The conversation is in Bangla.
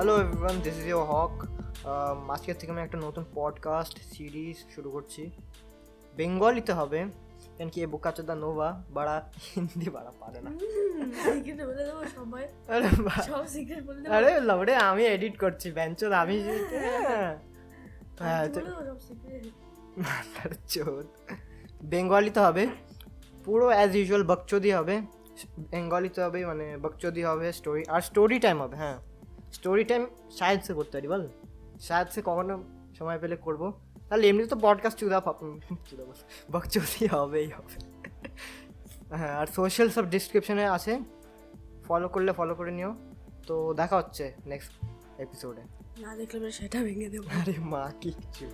Everyone this is your Haque আজকের থেকে আমি একটা নতুন পডকাস্ট সিরিজ শুরু করছি। বেঙ্গলিতে হবে কেন কি এ বোকাচোদা নোভা বাড়া হিন্দি বাড়া পারে না। আরে লাউডে আমি এডিট করছি বেঞ্চোদ আমি হ্যাঁ। হ্যাঁ। চোদ বেঙ্গলিতে হবে পুরো অ্যাজ ইউজুয়াল বকচোদি হবে। বেঙ্গলিতে হবে মানে বকচোদি হবে স্টোরি আর স্টোরি টাইম হবে হ্যাঁ। স্টোরি টাইম সায়েন্সে করতে পারি বল। সায়েন্সে কখনো সময় পেলে করব। তাহলে এমনি তো পডকাস্ট চুদা চুদা বস বকচুদি হবেই হবে। হ্যাঁ আর সোশ্যাল সব ডিসক্রিপশনে আছে। ফলো করলে ফলো করে নিও। তো দেখা হচ্ছে নেক্সট এপিসোডে না দেখলে সেটা ভেঙে দেবো। আরে মা কি কিছু।